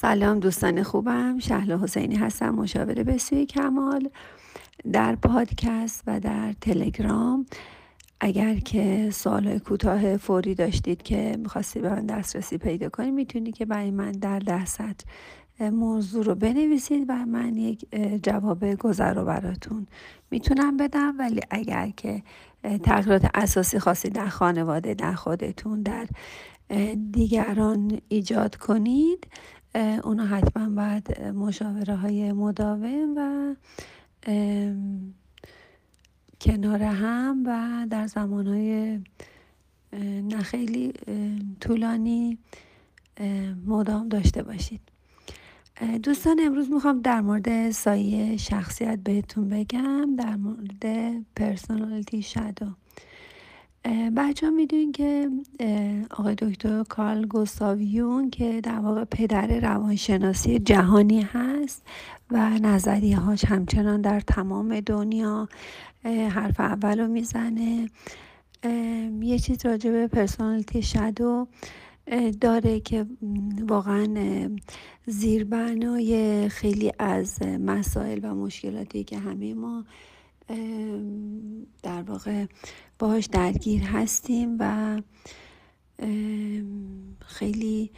سلام دوستان خوبم. شهل حسینی هستم مشاور بسوی کمال در پادکست و در تلگرام. اگر که سوال کوتاه فوری داشتید که می‌خواستید به من دسترسی پیدا کنید می‌تونید که برای من در ده سطر موضوع رو بنویسید و من یک جواب گذر رو براتون می‌تونم بدم. ولی اگر که تغییرات اساسی خاصی در خانواده در خودتون در دیگران ایجاد کنید اونا حتما باید مشاوره های مداوم و کنار هم و در زمان های نه خیلی طولانی مدام داشته باشید. دوستان امروز می‌خوام در مورد سایه شخصیت بهتون بگم در مورد پرسونالیتی شادو بچه ها می‌دونین که آقای دکتر کارل گوستاو که در واقع پدر روانشناسی جهانی هست و نظریه هاش همچنان در تمام دنیا حرف اول رو می‌زنه یه چیز راجع به پرسونالیتی شادو داره که واقعا زیربنای خیلی از مسائل و مشکلاتی که همه ما واقع باهاش درگیر هستیم و خیلی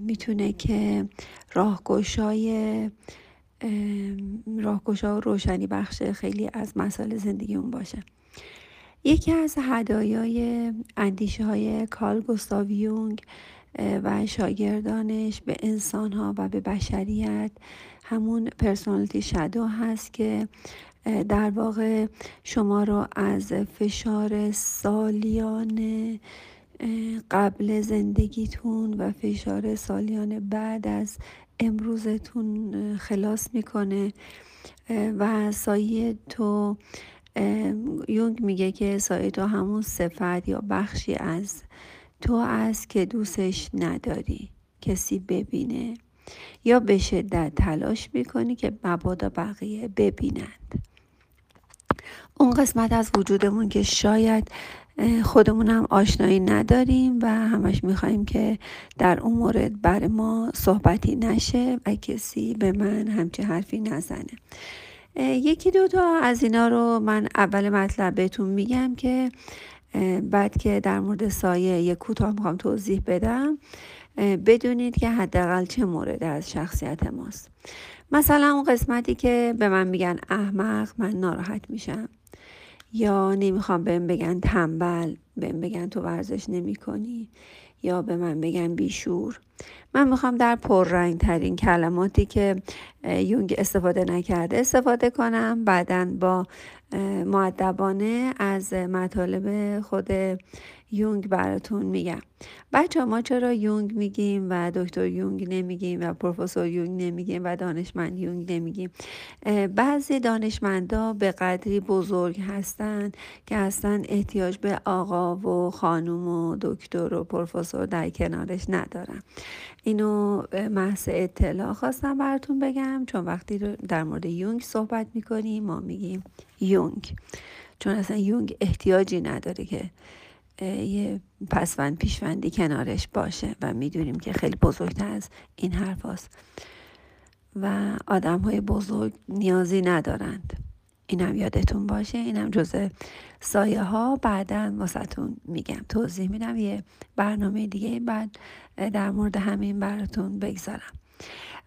می‌تونه که راهگشای راهگشا و روشنی بخش خیلی از مسائل زندگیمون باشه. یکی از هدایای اندیشه های کارل گوستاو یونگ و شاگردانش به انسان ها و به بشریت همون پرسونالیتی شادو هست که در واقع شما رو از فشار سالیان قبل زندگیتون و فشار سالیان بعد از امروزتون خلاص می‌کنه. و سایه تو یونگ میگه که سایه تو همون صفت یا بخشی از تو است که دوستش نداری کسی ببینه. یا به شدت تلاش می‌کنی که مبادا بقیه ببینند. اون قسمت از وجودمون که شاید خودمون هم آشنایی نداریم و همش می‌خوایم که در اون مورد بر ما صحبتی نشه و کسی به من همچه حرفی نزنه. یکی دو تا از اینا رو من اول مطلب بهتون میگم که بعد که در مورد سایه یک کوتاه می‌خوام توضیح بدم. بدونید که حداقل چه مورد از شخصیت ماست. مثلا اون قسمتی که به من میگن احمق من ناراحت میشم. یا نمی‌خوام بهم بگن تنبل بهم بگن تو ورزش نمی کنی یا به من بگن بیشور. من می‌خوام در پررنگ ترین کلماتی که یونگ استفاده نکرده استفاده کنم. بعدا با معدبانه از مطالب خود یونگ براتون میگم. بچه ما چرا یونگ میگیم و دکتر یونگ نمیگیم و پروفسور یونگ نمیگیم و دانشمند یونگ نمیگیم؟ بعضی دانشمندا به قدری بزرگ هستند که اصلا احتیاج به آقا و خانوم و دکتر و پروفسور در کنارش ندارن. اینو محض اطلاع خواستم براتون بگم چون وقتی در مورد یونگ صحبت می‌کنیم ما میگیم یونگ. چون اصلا یونگ احتیاجی نداره که یه پسوند پیشوندی کنارش باشه و می‌دونیم که خیلی بزرگتر از این حرف هست. و آدم های بزرگ نیازی ندارند. اینم یادتون باشه. اینم جزء سایه ها بعدا واسهتون میگم. توضیح میدم. یه برنامه دیگه بعد در مورد همین براتون بگذارم.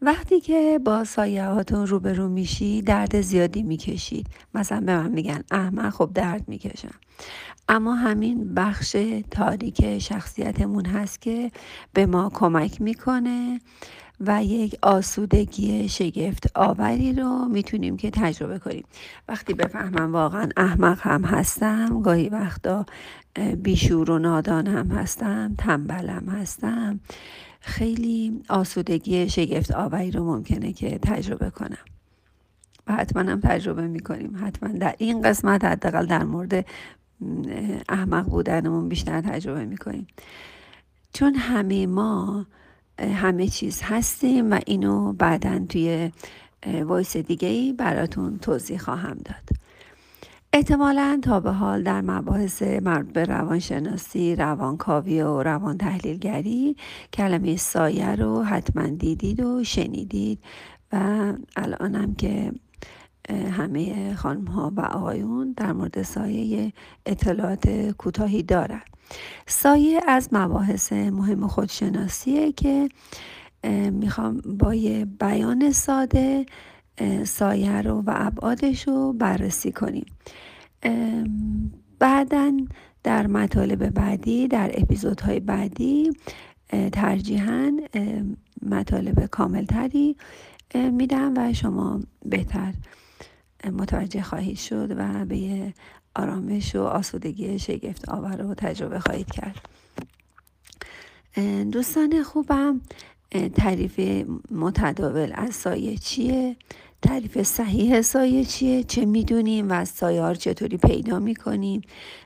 وقتی که با سایه هاتون روبرو میشی درد زیادی می‌کشید. مثلا به من میگن احمد خب درد می‌کشم. اما همین بخش تاریک شخصیتمون هست که به ما کمک می‌کنه و یک آسودگی شگفت آوری رو می‌تونیم که تجربه کنیم. وقتی بفهمم واقعا احمق هم هستم گاهی وقتا بیشور و نادان هم هستم تنبلم هستم خیلی آسودگی شگفت آوری رو ممکنه که تجربه کنم. و حتما هم تجربه می‌کنیم. حتما در این قسمت حداقل در مورد احمق بودنمون بیشتر تجربه می‌کنیم. چون همه ما همه چیز هستیم و اینو بعدا توی وایس دیگه ای براتون توضیح خواهم داد. احتمالا تا به حال در مباحث مربوط به روانشناسی، روانکاوی و روان تحلیلگری کلمه سایه رو حتما دیدید و شنیدید و الانم که همه خانم ها و آقایون در مورد سایه اطلاعات کوتاهی دارن. سایه از مباحث مهم خودشناسیه که می‌خوام با یه بیان ساده سایه رو و ابعادش رو بررسی کنیم. بعدا در مطالب بعدی در اپیزودهای بعدی ترجیحاً مطالب کاملتری میدم و شما بهتر متوجه خواهید شد و به آرامش و آسودگی شگفت آور رو تجربه خواهید کرد. دوستان خوبم تعریف متداول از سایه چیه؟ تعریف صحیح سایه چیه؟ چه می‌دونیم و از سایه چطوری پیدا می‌کنیم؟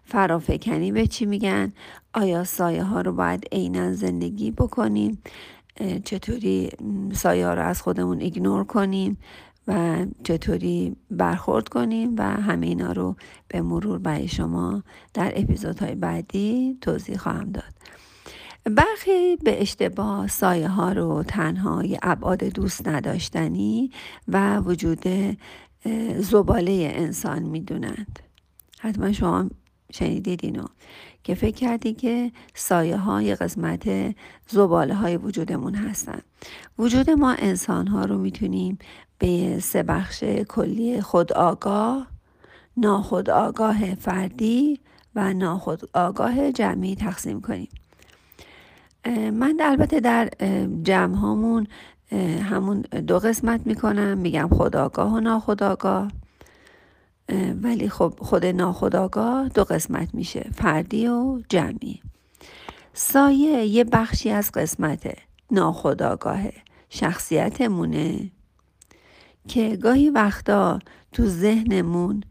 فرافکنی به چی میگن؟ آیا سایه ها رو باید عینا زندگی بکنیم؟ چطوری سایه ها رو از خودمون ایگنور کنیم و چطوری برخورد کنیم و همه اینا رو به مرور برای شما در اپیزودهای بعدی توضیح خواهم داد. برخی به اشتباه سایه ها رو تنها ابعاد دوست نداشتنی و وجود زباله انسان می‌دونند. حتما شما شنیدید اینو که فکر کردی که سایه های قسمت زباله های وجودمون هستن. وجود ما انسان ها رو می‌تونیم به سه بخش کلی خودآگاه ناخودآگاه فردی و ناخودآگاه جمعی تقسیم کنیم. من البته در جمع هامون همون دو قسمت می‌کنم. میگم خداگاه و ناخداگاه. ولی خب خود ناخداگاه دو قسمت میشه فردی و جمعی. سایه یه بخشی از قسمت ناخداگاه شخصیتمونه. که گاهی وقتا تو ذهنمون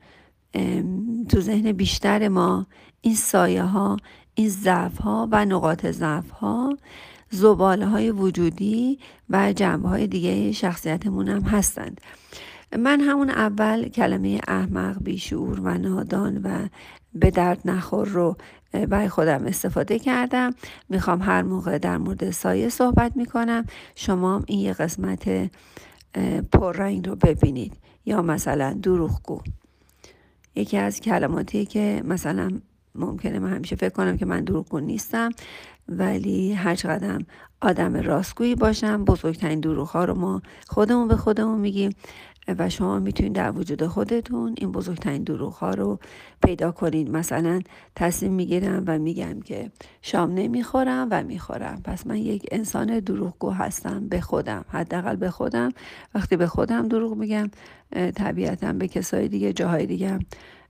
تو ذهن بیشتر ما این سایه ها این ضعف ها و نقاط ضعف ها زباله های وجودی و جنبه های دیگه شخصیتمون هم هستند. من همون اول کلمه احمق بیشعور و نادان و به درد نخور رو برای خودم استفاده کردم. می‌خوام هر موقع در مورد سایه صحبت می‌کنم. شما این یه قسمت پررنگ رو ببینید. یا مثلا دروغگو. یکی از کلماتی که مثلا ممکنه من همیشه فکر کنم که من دروغگو نیستم ولی هر قدم آدم راستگویی باشم بزرگترین دروغ ها رو ما خودمون به خودمون میگیم و شما می‌تونید در وجود خودتون این بزرگترین دروغ ها رو پیدا کنید. مثلا تصمیم می‌گیرم و میگم که شام نمی‌خورم و می‌خورم. پس من یک انسان دروغگو هستم به خودم حداقل به خودم. وقتی به خودم دروغ میگم طبیعتا به کسای دیگه جاهای دیگه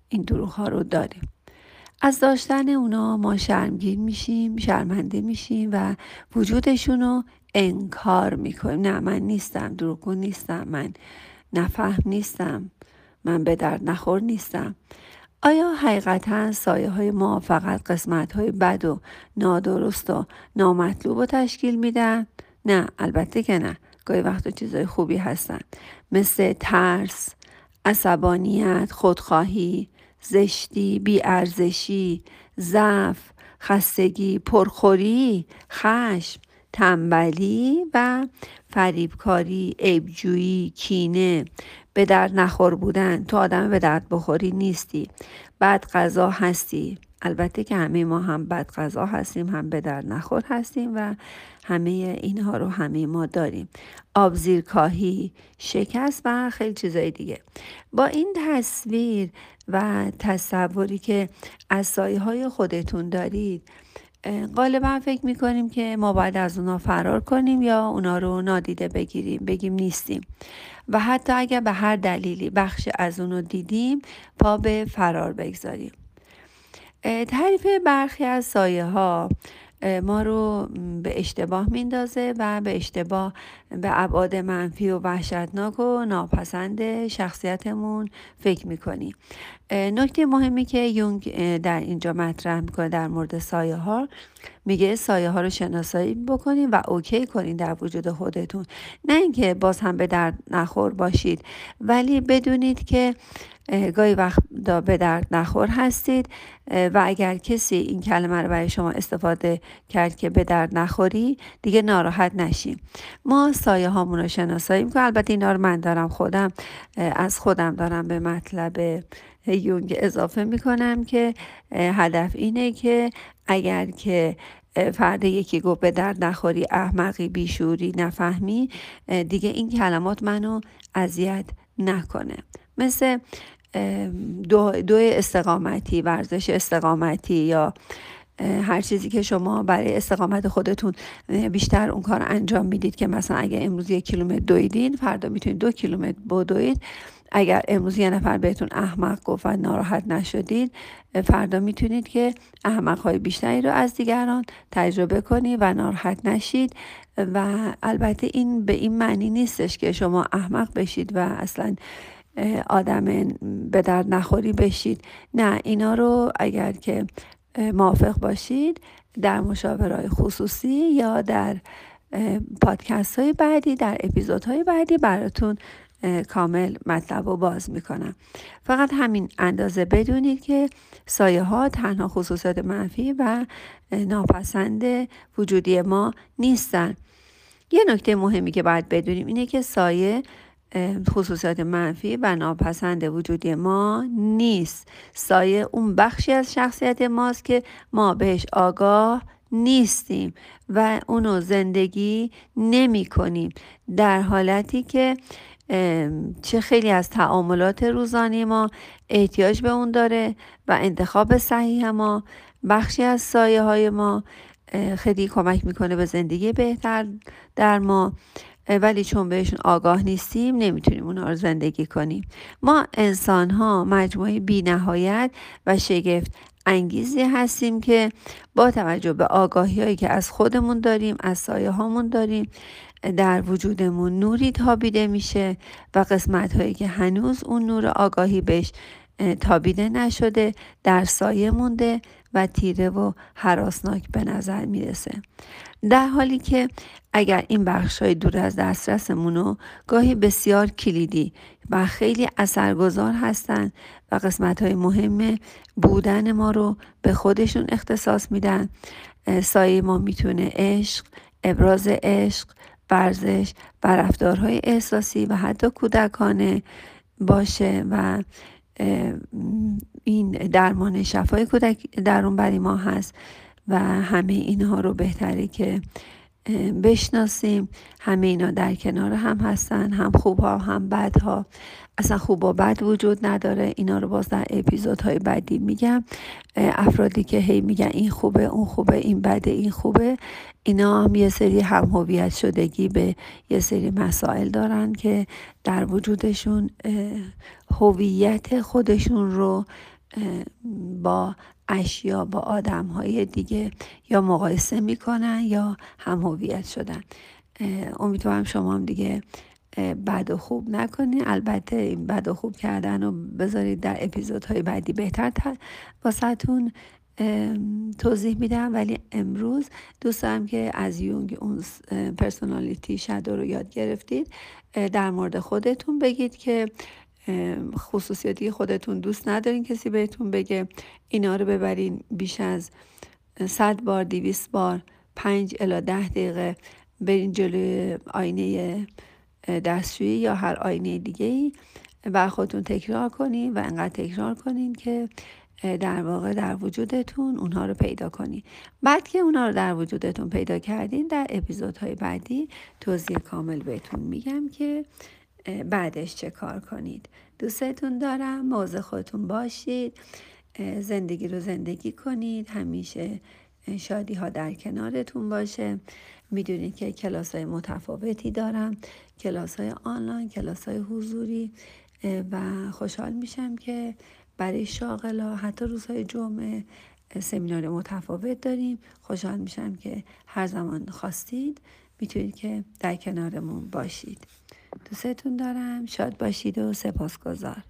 این دروغ ها رو داریم. از داشتن اونا ما شرمگین میشیم شرمنده میشیم و وجودشون رو انکار می‌کنیم. نه من نیستم دروغگو نیستم من نفهم نیستم من به درد نخور نیستم. آیا حقیقتا سایه های ما فقط قسمت های بد و نادرست و نامطلوب رو تشکیل میدن؟ نه البته که نه. گاهی وقت چیزهای خوبی هستن. مثل ترس، عصبانیت، خودخواهی، زشتی، بیارزشی، ضعف، خستگی، پرخوری، خشم، تنبلی و فریبکاری، عیبجویی، کینه، به درد نخور بودن. تو آدم به درد بخوری نیستی. بد غذا هستی. البته که همه ما هم بد غذا هستیم هم به درد نخور هستیم و همه اینها رو همه ما داریم. آبزیرکاهی شکست و خیلی چیزای دیگه. با این تصویر و تصوری که از سایه های خودتون دارید غالبا فکر می‌کنیم که ما باید از اونا فرار کنیم یا اونا رو نادیده بگیریم بگیم نیستیم. و حتی اگر به هر دلیلی بخش از اونو دیدیم پا به فرار بگذاریم. تعریف برخی از سایه ها ما رو به اشتباه میندازه و به اشتباه به ابعاد منفی و وحشتناک و ناپسند شخصیتمون فکر می‌کنیم نکته مهمی که یونگ در اینجا مطرح می‌کنه در مورد سایه ها میگه سایه ها رو شناسایی بکنید و اوکی کنید در وجود خودتون. نه اینکه باز هم به درد نخور باشید ولی بدونید که گاهی وقت به درد نخور هستید و اگر کسی این کلمه رو برای شما استفاده کرد که به درد نخوری دیگه ناراحت نشیم ما سایه هامون رو شناسایی می‌کنم البته اینا رو من دارم خودم از خودم دارم به مطلب یونگ اضافه می‌کنم که هدف اینه که اگر که فرد یکی گفت به درد نخوری احمقی بیشوری نفهمی دیگه این کلمات منو اذیت نکنه. مثل دو, دو استقامتی ورزش استقامتی یا هر چیزی که شما برای استقامت خودتون بیشتر اون کار انجام می‌دید که مثلا اگر امروز یک کیلومتر دویدین فردا می‌تونید دو کیلومتر بدوید. اگر امروز یه نفر بهتون احمق گفت و ناراحت نشدید فردا می‌تونید که احمق های بیشتری رو از دیگران تجربه کنید و ناراحت نشید. و البته این به این معنی نیستش که شما احمق بشید و اصلا آدم به درد نخوری بشید. نه اینا رو اگر که موافق باشید در مشاورهای خصوصی یا در پادکست های بعدی در اپیزودهای بعدی براتون کامل مطلب رو باز می‌کنم. فقط همین اندازه بدونید که سایه ها تنها خصوصیت منفی و ناپسند وجودی ما نیستن. یه نکته مهمی که باید بدونیم اینه که سایه خصوصیات منفی و ناپسند وجودی ما نیست. سایه اون بخشی از شخصیت ماست که ما بهش آگاه نیستیم و اونو زندگی نمی کنیم. در حالتی که چه خیلی از تعاملات روزانی ما احتیاج به اون داره و انتخاب صحیح ما بخشی از سایه های ما خیلی کمک می‌کنه به زندگی بهتر در ما. ولی چون بهشون آگاه نیستیم نمی‌تونیم اونا رو زندگی کنیم. ما انسان ها مجموعه بی نهایت و شگفت انگیزی هستیم که با توجه به آگاهی هایی که از خودمون داریم از سایه هامون داریم در وجودمون نوری تابیده میشه و قسمت هایی که هنوز اون نور آگاهی بهش تابیده نشده در سایه مونده و تیره و حراسناک به نظر می‌رسه. در حالی که اگر این بخش های دور از دسترسمون گاهی بسیار کلیدی و خیلی اثرگذار هستند و قسمت های مهم بودن ما رو به خودشون اختصاص میدن سایه ما می‌تونه عشق ابراز عشق ورزش و رفتارهای احساسی و حتی کودکانه باشه و این درمان شفای کودک در اون بری ما هست. و همه اینها رو بهتره که بشناسیم. همه اینا در کنار هم هستن هم خوبها هم بدها. اصلا خوب و بد وجود نداره. اینا رو باز در اپیزودهای بعدی میگم. افرادی که هی میگن این خوبه اون خوبه این بده این خوبه. اینا هم یه سری هم هویت شدگی به یه سری مسائل دارن که در وجودشون هویت خودشون رو با اشیا با آدم های دیگه یا مقایسه می‌کنن یا هم هویت شدن. امیدوارم شما هم دیگه بد و خوب نکنین. البته این بد و خوب کردن رو بذارید در اپیزودهای بعدی بهتر واسهتون. توضیح میدم. ولی امروز دوست دارم که از یونگ اون پرسونالیتی شدو رو یاد گرفتید در مورد خودتون بگید که خصوصیاتی خودتون دوست ندارین کسی بهتون بگه اینا رو ببرین بیش از صد بار دیویست بار پنج الا ده دقیقه برین جلوی آینه دستشویی یا هر آینه دیگه ای و خودتون تکرار کنین و انقدر تکرار کنین که در واقع در وجودتون اونها رو پیدا کنین. بعد که اونها رو در وجودتون پیدا کردین در اپیزودهای بعدی توضیح کامل بهتون میگم که بعدش چه کار کنید؟ دوستتون دارم موضع خودتون باشید زندگی رو زندگی کنید همیشه شادی ها در کنارتون باشه. می‌دونید که کلاس های متفاوتی دارم کلاس های آنلاین کلاس های حضوری و خوشحال میشم که برای شاغلا حتی روزهای جمعه سمینار متفاوت داریم. خوشحال میشم که هر زمان خواستید می‌تونید که در کنارمون باشید. دوستتون دارم. شاد باشید و سپاسگزار